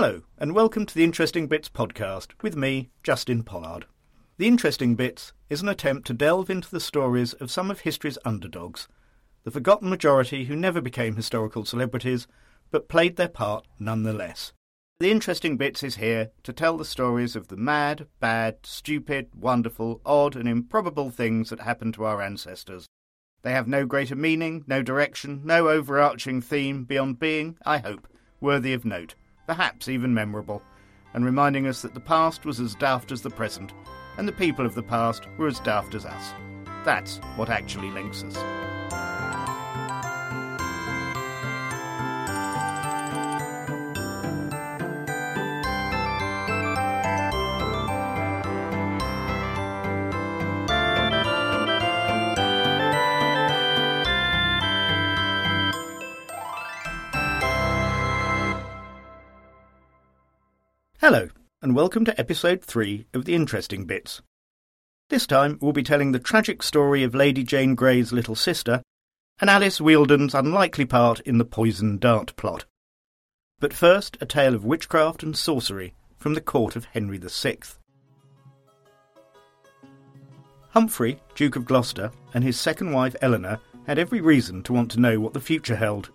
Hello, and welcome to the Interesting Bits podcast with me, Justin Pollard. The Interesting Bits is an attempt to delve into the stories of some of history's underdogs, the forgotten majority who never became historical celebrities, but played their part nonetheless. The Interesting Bits is here to tell the stories of the mad, bad, stupid, wonderful, odd, and improbable things that happened to our ancestors. They have no greater meaning, no direction, no overarching theme beyond being, I hope, worthy of note perhaps even memorable, and reminding us that the past was as daft as the present, and the people of the past were as daft as us. That's what actually links us. And welcome to episode 3 of The Interesting Bits. This time we'll be telling the tragic story of Lady Jane Grey's little sister and Alice Wheeldon's unlikely part in the poison dart plot. But first, a tale of witchcraft and sorcery from the court of Henry VI. Humphrey, Duke of Gloucester, and his second wife Eleanor had every reason to want to know what the future held.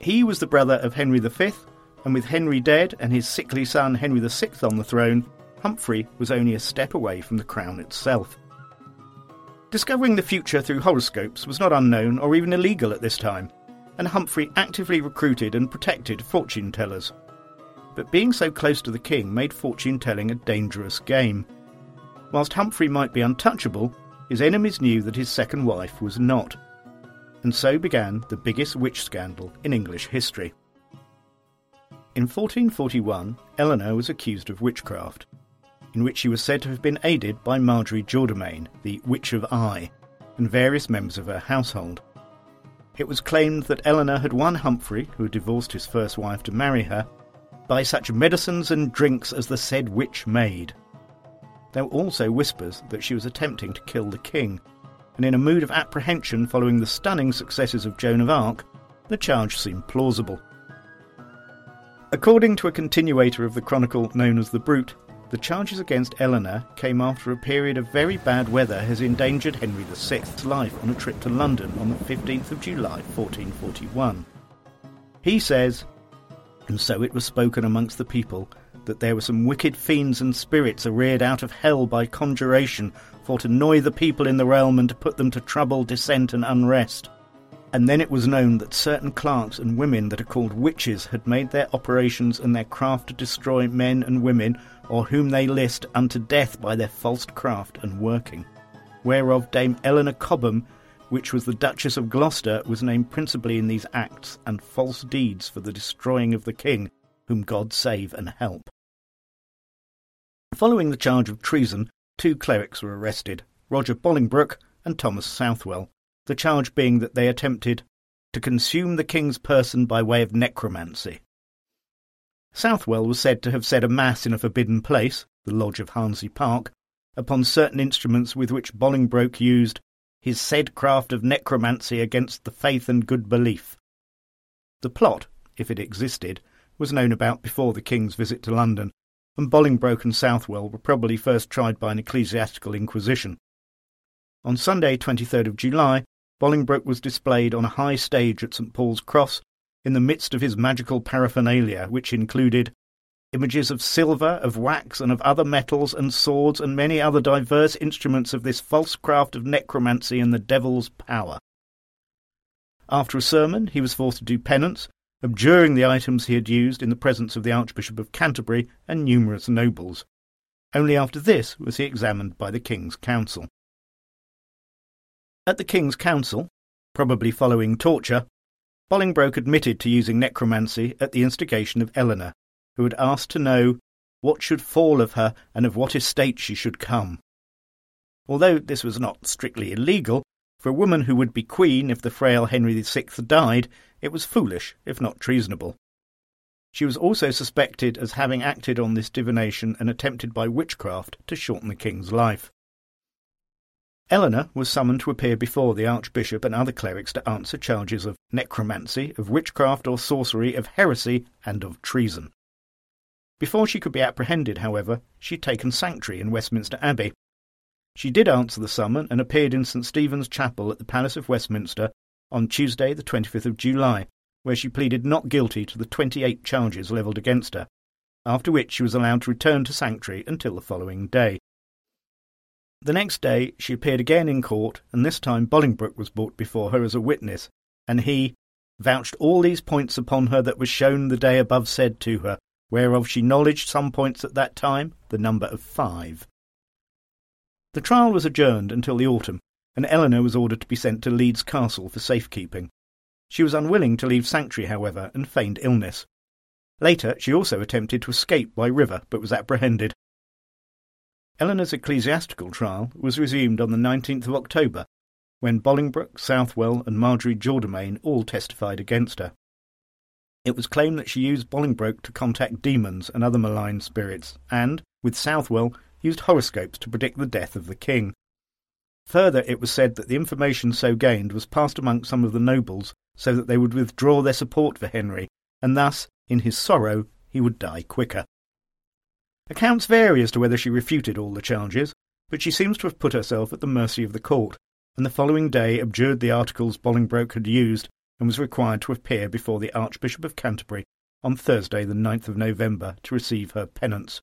He was the brother of Henry V and with Henry dead and his sickly son Henry VI on the throne, Humphrey was only a step away from the crown itself. Discovering the future through horoscopes was not unknown or even illegal at this time, and Humphrey actively recruited and protected fortune tellers. But being so close to the king made fortune telling a dangerous game. Whilst Humphrey might be untouchable, his enemies knew that his second wife was not. And so began the biggest witch scandal in English history. In 1441, Eleanor was accused of witchcraft, in which she was said to have been aided by Marjorie Jourdamain, the Witch of Eye, and various members of her household. It was claimed that Eleanor had won Humphrey, who had divorced his first wife to marry her, by such medicines and drinks as the said witch made. There were also whispers that she was attempting to kill the king, and in a mood of apprehension following the stunning successes of Joan of Arc, the charge seemed plausible. According to a continuator of the chronicle known as the Brute, the charges against Eleanor came after a period of very bad weather has endangered Henry VI's life on a trip to London on the 15th of July 1441. He says, And so it was spoken amongst the people that there were some wicked fiends and spirits reared out of hell by conjuration for to annoy the people in the realm and to put them to trouble, dissent, and unrest and then it was known that certain clerks and women that are called witches had made their operations and their craft to destroy men and women, or whom they list, unto death by their false craft and working. Whereof Dame Eleanor Cobham, which was the Duchess of Gloucester, was named principally in these acts and false deeds for the destroying of the king, whom God save and help. Following the charge of treason, two clerics were arrested, Roger Bolingbroke and Thomas Southwell the charge being that they attempted to consume the king's person by way of necromancy. Southwell was said to have said a mass in a forbidden place, the lodge of Hornsey Park, upon certain instruments with which Bolingbroke used his said craft of necromancy against the faith and good belief. The plot, if it existed, was known about before the king's visit to London, and Bolingbroke and Southwell were probably first tried by an ecclesiastical inquisition. On Sunday, 23rd of July, Bolingbroke was displayed on a high stage at St Paul's Cross in the midst of his magical paraphernalia, which included images of silver, of wax, and of other metals, and swords, and many other diverse instruments of this false craft of necromancy and the devil's power. After a sermon, he was forced to do penance, abjuring the items he had used in the presence of the Archbishop of Canterbury and numerous nobles. Only after this was he examined by the King's Council. At the King's Council, probably following torture, Bolingbroke admitted to using necromancy at the instigation of Eleanor, who had asked to know what should fall of her and of what estate she should come. Although this was not strictly illegal, for a woman who would be queen if the frail Henry VI died, it was foolish, if not treasonable. She was also suspected as having acted on this divination and attempted by witchcraft to shorten the king's life. Eleanor was summoned to appear before the Archbishop and other clerics to answer charges of necromancy, of witchcraft or sorcery, of heresy, and of treason. Before she could be apprehended, however, she had taken sanctuary in Westminster Abbey. She did answer the summons and appeared in St Stephen's Chapel at the Palace of Westminster on Tuesday, the 25th of July, where she pleaded not guilty to the 28 charges levelled against her, after which she was allowed to return to sanctuary until the following day. The next day she appeared again in court, and this time Bolingbroke was brought before her as a witness, and he vouched all these points upon her that was shown the day above said to her, whereof she knowledged some points at that time, the number of five. The trial was adjourned until the autumn, and Eleanor was ordered to be sent to Leeds Castle for safekeeping. She was unwilling to leave sanctuary, however, and feigned illness. Later, she also attempted to escape by river, but was apprehended. Eleanor's ecclesiastical trial was resumed on the 19th of October, when Bolingbroke, Southwell, and Marjorie Jordemaine all testified against her. It was claimed that she used Bolingbroke to contact demons and other malign spirits, and, with Southwell, used horoscopes to predict the death of the king. Further, it was said that the information so gained was passed among some of the nobles so that they would withdraw their support for Henry, and thus, in his sorrow, he would die quicker. Accounts vary as to whether she refuted all the charges, but she seems to have put herself at the mercy of the court, and the following day abjured the articles Bolingbroke had used and was required to appear before the Archbishop of Canterbury on Thursday the 9th of November to receive her penance.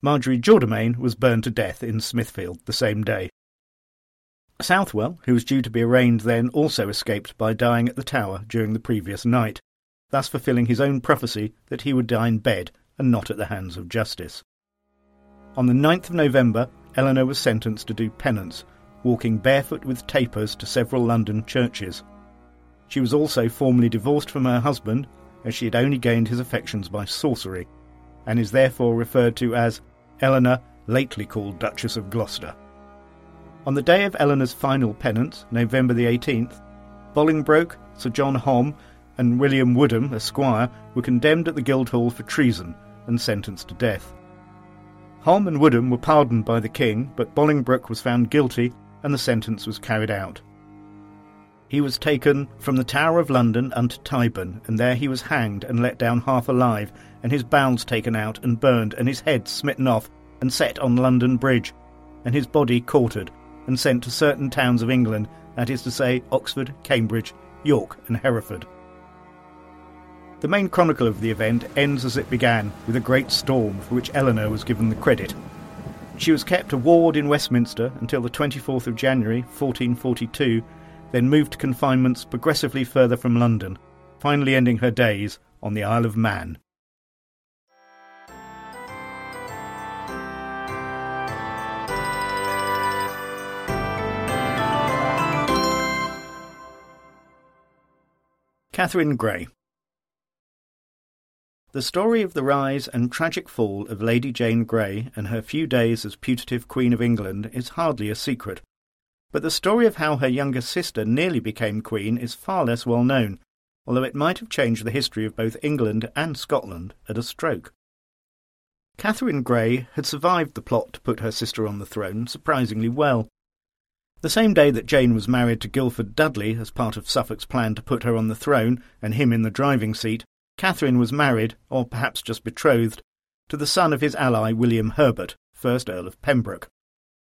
Marjorie Jordemaine was burned to death in Smithfield the same day. Southwell, who was due to be arraigned then, also escaped by dying at the Tower during the previous night, thus fulfilling his own prophecy that he would die in bed and not at the hands of justice. On the 9th of November, Eleanor was sentenced to do penance, walking barefoot with tapers to several London churches. She was also formally divorced from her husband, as she had only gained his affections by sorcery, and is therefore referred to as Eleanor, lately called Duchess of Gloucester. On the day of Eleanor's final penance, November the 18th, Bolingbroke, Sir John Hom, and William Woodham, Esquire, were condemned at the Guildhall for treason and sentenced to death. Hom and Woodham were pardoned by the king, but Bolingbroke was found guilty and the sentence was carried out. He was taken from the Tower of London unto Tyburn, and there he was hanged and let down half alive, and his bowels taken out and burned, and his head smitten off and set on London Bridge, and his body quartered and sent to certain towns of England, that is to say, Oxford, Cambridge, York, and Hereford. The main chronicle of the event ends as it began, with a great storm for which Eleanor was given the credit. She was kept a ward in Westminster until the 24th of January, 1442, then moved to confinements progressively further from London, finally ending her days on the Isle of Man. Katherine Grey The story of the rise and tragic fall of Lady Jane Grey and her few days as putative Queen of England is hardly a secret. But the story of how her younger sister nearly became Queen is far less well known, although it might have changed the history of both England and Scotland at a stroke. Katherine Grey had survived the plot to put her sister on the throne surprisingly well. The same day that Jane was married to Guilford Dudley as part of Suffolk's plan to put her on the throne and him in the driving seat, Katherine was married, or perhaps just betrothed, to the son of his ally William Herbert, first Earl of Pembroke.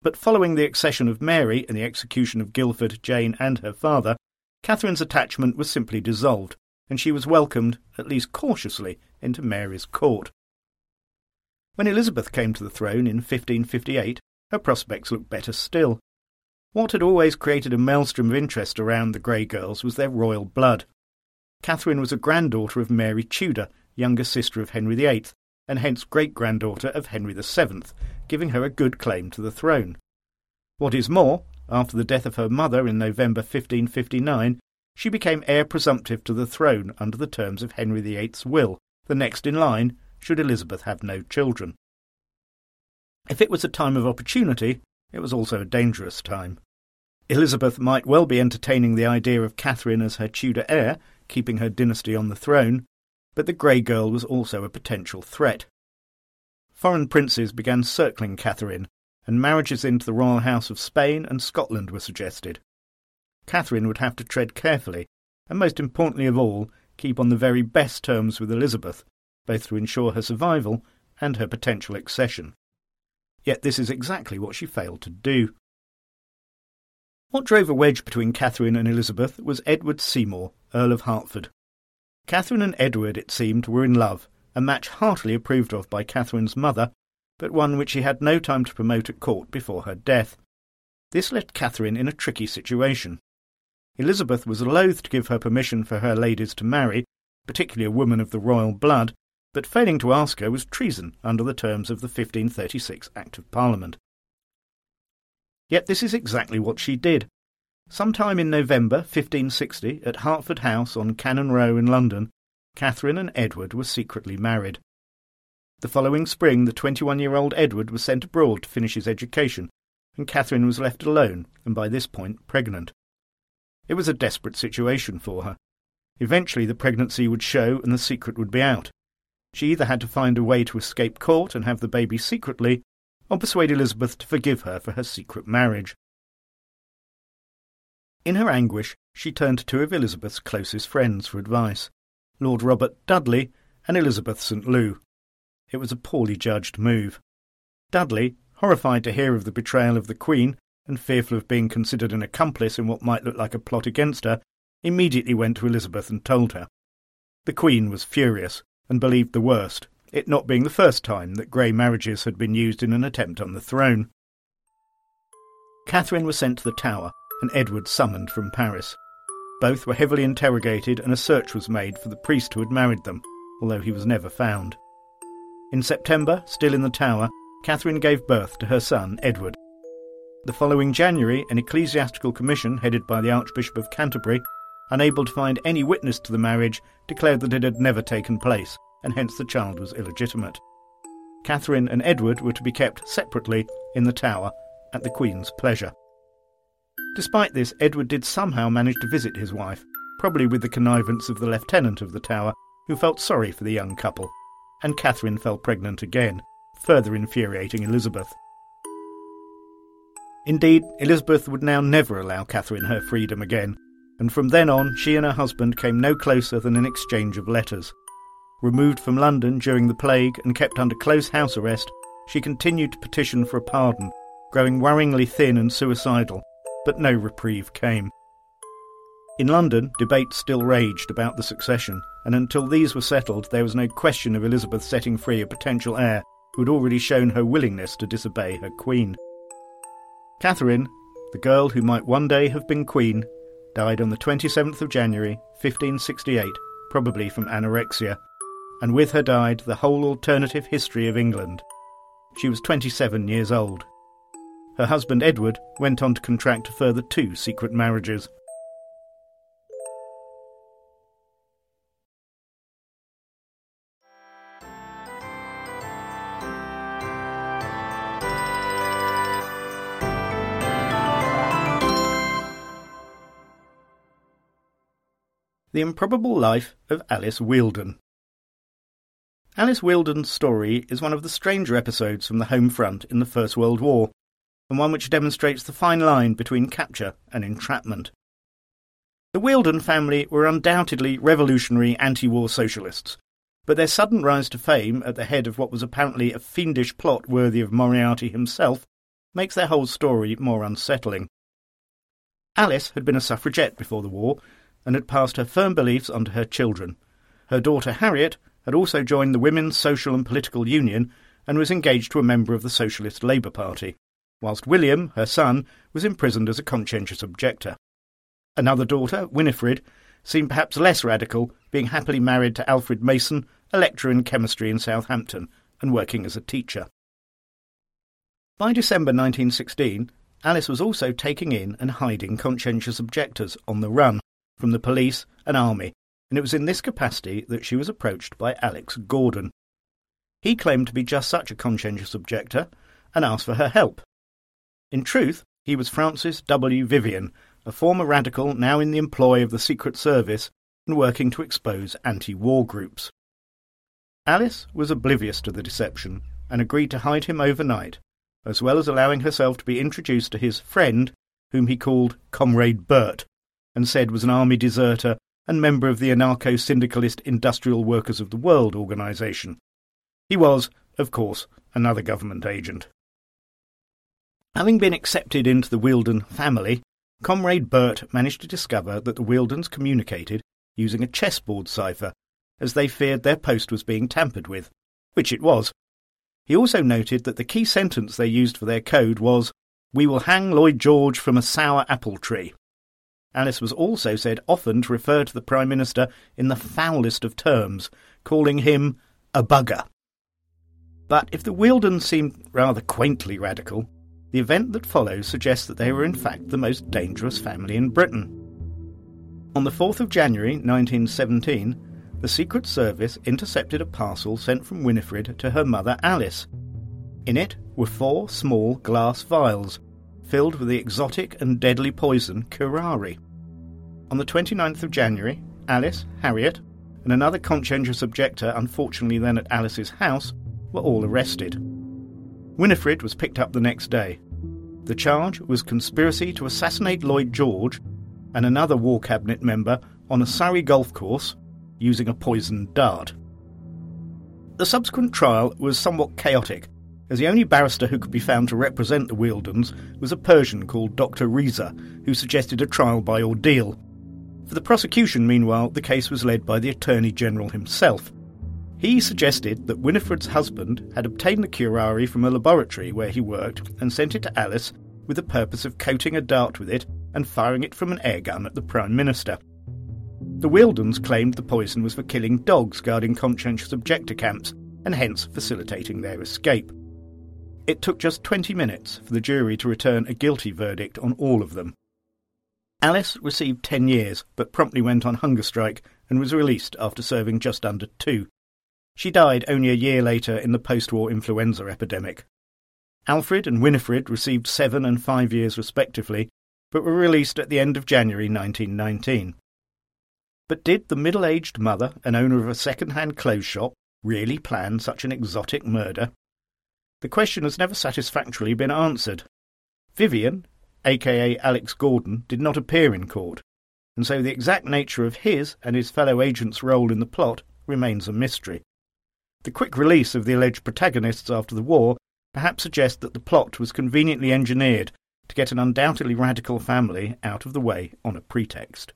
But following the accession of Mary and the execution of Guildford, Jane, and her father, Katherine's attachment was simply dissolved, and she was welcomed, at least cautiously, into Mary's court. When Elizabeth came to the throne in 1558, her prospects looked better still. What had always created a maelstrom of interest around the Grey girls was their royal blood. Katherine was a granddaughter of Mary Tudor, younger sister of Henry VIII, and hence great granddaughter of Henry VII, giving her a good claim to the throne. What is more, after the death of her mother in November 1559, she became heir presumptive to the throne under the terms of Henry VIII's will, the next in line, should Elizabeth have no children. If it was a time of opportunity, it was also a dangerous time. Elizabeth might well be entertaining the idea of Katherine as her Tudor heir, keeping her dynasty on the throne, but the Grey Girl was also a potential threat. Foreign princes began circling Katherine, and marriages into the royal house of Spain and Scotland were suggested. Katherine would have to tread carefully, and most importantly of all, keep on the very best terms with Elizabeth, both to ensure her survival and her potential accession. Yet this is exactly what she failed to do. What drove a wedge between Katherine and Elizabeth was Edward Seymour, Earl of Hertford. Katherine and Edward, it seemed, were in love, a match heartily approved of by Katherine's mother, but one which she had no time to promote at court before her death. This left Katherine in a tricky situation. Elizabeth was loath to give her permission for her ladies to marry, particularly a woman of the royal blood, but failing to ask her was treason under the terms of the 1536 Act of Parliament. Yet this is exactly what she did. Sometime in November 1560, at Hertford House on Cannon Row in London, Katherine and Edward were secretly married. The following spring, the 21 year old Edward was sent abroad to finish his education, and Katherine was left alone, and by this point pregnant. It was a desperate situation for her. Eventually, the pregnancy would show and the secret would be out. She either had to find a way to escape court and have the baby secretly, or persuade Elizabeth to forgive her for her secret marriage. In her anguish, she turned to two of Elizabeth's closest friends for advice Lord Robert Dudley and Elizabeth St. Loe. It was a poorly judged move. Dudley, horrified to hear of the betrayal of the Queen and fearful of being considered an accomplice in what might look like a plot against her, immediately went to Elizabeth and told her. The Queen was furious and believed the worst, it not being the first time that grey marriages had been used in an attempt on the throne. Katherine was sent to the Tower and Edward summoned from Paris. Both were heavily interrogated and a search was made for the priest who had married them, although he was never found. In September, still in the Tower, Katherine gave birth to her son Edward. The following January, an ecclesiastical commission headed by the Archbishop of Canterbury, unable to find any witness to the marriage, declared that it had never taken place, and hence the child was illegitimate. Katherine and Edward were to be kept separately in the Tower at the Queen's pleasure. Despite this, Edward did somehow manage to visit his wife, probably with the connivance of the lieutenant of the Tower, who felt sorry for the young couple, and Katherine fell pregnant again, further infuriating Elizabeth. Indeed, Elizabeth would now never allow Katherine her freedom again, and from then on she and her husband came no closer than an exchange of letters. Removed from London during the plague and kept under close house arrest, she continued to petition for a pardon, growing worryingly thin and suicidal, but no reprieve came. In London, debates still raged about the succession, and until these were settled, there was no question of Elizabeth setting free a potential heir who had already shown her willingness to disobey her queen. Katherine, the girl who might one day have been queen, died on the 27th of January, 1568, probably from anorexia, and with her died the whole alternative history of England. She was 27 years old. Her husband Edward went on to contract a further two secret marriages. The Improbable Life of Alice Wheeldon. Alice Wheeldon's story is one of the stranger episodes from the home front in the First World War, and one which demonstrates the fine line between capture and entrapment. The Wheeldon family were undoubtedly revolutionary anti war socialists, but their sudden rise to fame at the head of what was apparently a fiendish plot worthy of Moriarty himself makes their whole story more unsettling. Alice had been a suffragette before the war and had passed her firm beliefs on to her children. Her daughter Harriet had also joined the Women's Social and Political Union and was engaged to a member of the Socialist Labour Party, whilst William, her son, was imprisoned as a conscientious objector. Another daughter, Winifred, seemed perhaps less radical, being happily married to Alfred Mason, a lecturer in chemistry in Southampton, and working as a teacher. By December 1916, Alice was also taking in and hiding conscientious objectors on the run, from the police and army, and it was in this capacity that she was approached by Alex Gordon. He claimed to be just such a conscientious objector and asked for her help. In truth, he was Francis W. Vivian, a former radical now in the employ of the Secret Service and working to expose anti war groups. Alice was oblivious to the deception and agreed to hide him overnight, as well as allowing herself to be introduced to his friend, whom he called Comrade Bert, and said was an army deserter and member of the anarcho syndicalist Industrial Workers of the World organisation. He was, of course, another government agent. Having been accepted into the Wheeldon family, Comrade Bert managed to discover that the Wheeldons communicated using a chessboard cipher, as they feared their post was being tampered with, which it was. He also noted that the key sentence they used for their code was, We will hang Lloyd George from a sour apple tree. Alice was also said often to refer to the Prime Minister in the foulest of terms, calling him a bugger. But if the Wheeldons seemed rather quaintly radical, the event that follows suggests that they were in fact the most dangerous family in Britain. On the 4th of January 1917, the Secret Service intercepted a parcel sent from Winifred to her mother Alice. In it were four small glass vials filled with the exotic and deadly poison curare. On the 29th of January, Alice, Harriet, and another conscientious objector, unfortunately then at Alice's house, were all arrested. Winifred was picked up the next day. The charge was conspiracy to assassinate Lloyd George and another War Cabinet member on a Surrey golf course using a poisoned dart. The subsequent trial was somewhat chaotic as the only barrister who could be found to represent the Wheeldons was a Persian called Dr. Reza, who suggested a trial by ordeal. For the prosecution, meanwhile, the case was led by the Attorney General himself. He suggested that Winifred's husband had obtained the curare from a laboratory where he worked and sent it to Alice with the purpose of coating a dart with it and firing it from an air gun at the Prime Minister. The Wheeldons claimed the poison was for killing dogs guarding conscientious objector camps and hence facilitating their escape. It took just 20 minutes for the jury to return a guilty verdict on all of them. Alice received 10 years, but promptly went on hunger strike and was released after serving just under two. She died only a year later in the post war influenza epidemic. Alfred and Winifred received seven and five years respectively, but were released at the end of January 1919. But did the middle aged mother and owner of a second hand clothes shop really plan such an exotic murder? The question has never satisfactorily been answered. Vivian, aka Alex Gordon, did not appear in court, and so the exact nature of his and his fellow agents' role in the plot remains a mystery. The quick release of the alleged protagonists after the war perhaps suggests that the plot was conveniently engineered to get an undoubtedly radical family out of the way on a pretext.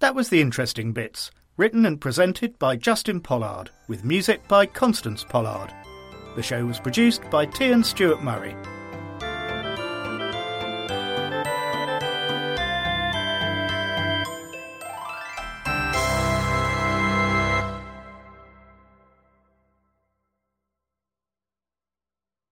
That was the interesting bits. Written and presented by Justin Pollard, with music by Constance Pollard. The show was produced by Teän Stewart Murray